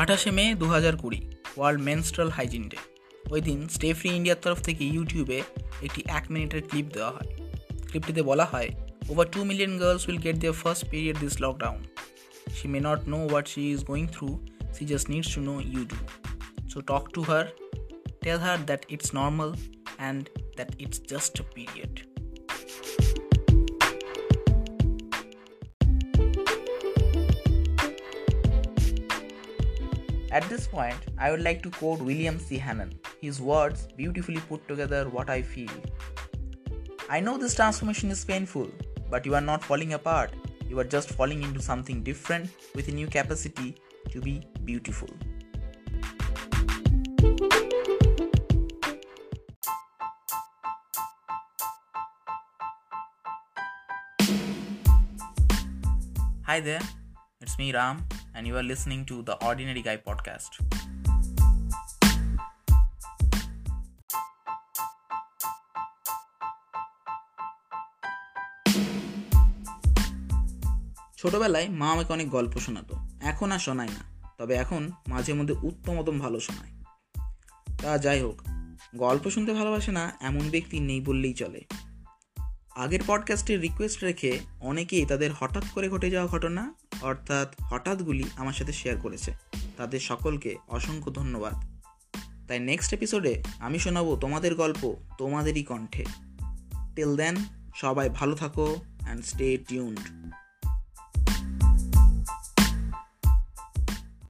আঠাশে মে দু হাজার কুড়ি ওয়ার্ল্ড মেনস্ট্রাল হাইজিন ডে ওই দিন স্টে ফ্রি ইন্ডিয়ার তরফ থেকে ইউটিউবে একটি এক মিনিটের ক্লিপ দেওয়া হয়। ক্লিপটিতে বলা হয় over two million girls will get their first period this lockdown she may not know what she is going through she just needs to know you do so talk to her tell her that it's normal and that it's just a period At this point, I would like to quote William C. Hannon. His words beautifully put together what I feel. I know this transformation is painful, but you are not falling apart. You are just falling into something different with a new capacity to be beautiful. Hi there, it's me Ram, and you are listening to the Ordinary Guy podcast. ছোটবেলায় মা আমাকে অনেক গল্প শোনাতো। এখন আর শোনায় না। তবে এখন মাঝে মধ্যে উত্তমতম ভালো শোনায়। তা যাই হোক, গল্প শুনতে ভালোবাসে না এমন ব্যক্তি নেই বললেই চলে। আগের পডকাস্টের রিকোয়েস্ট রেখে অনেকেই তাদের হঠাৎ করে ঘটে যাওয়া ঘটনা অর্থাৎ হঠাৎগুলি আমার সাথে শেয়ার করেছে। তাদের সকলকে অসংখ্য ধন্যবাদ। তাই নেক্সট এপিসোডে আমি শোনাবো তোমাদের গল্প তোমাদেরই কণ্ঠে। টেল দেন সবাই ভালো থাকো অ্যান্ড স্টে টিউনড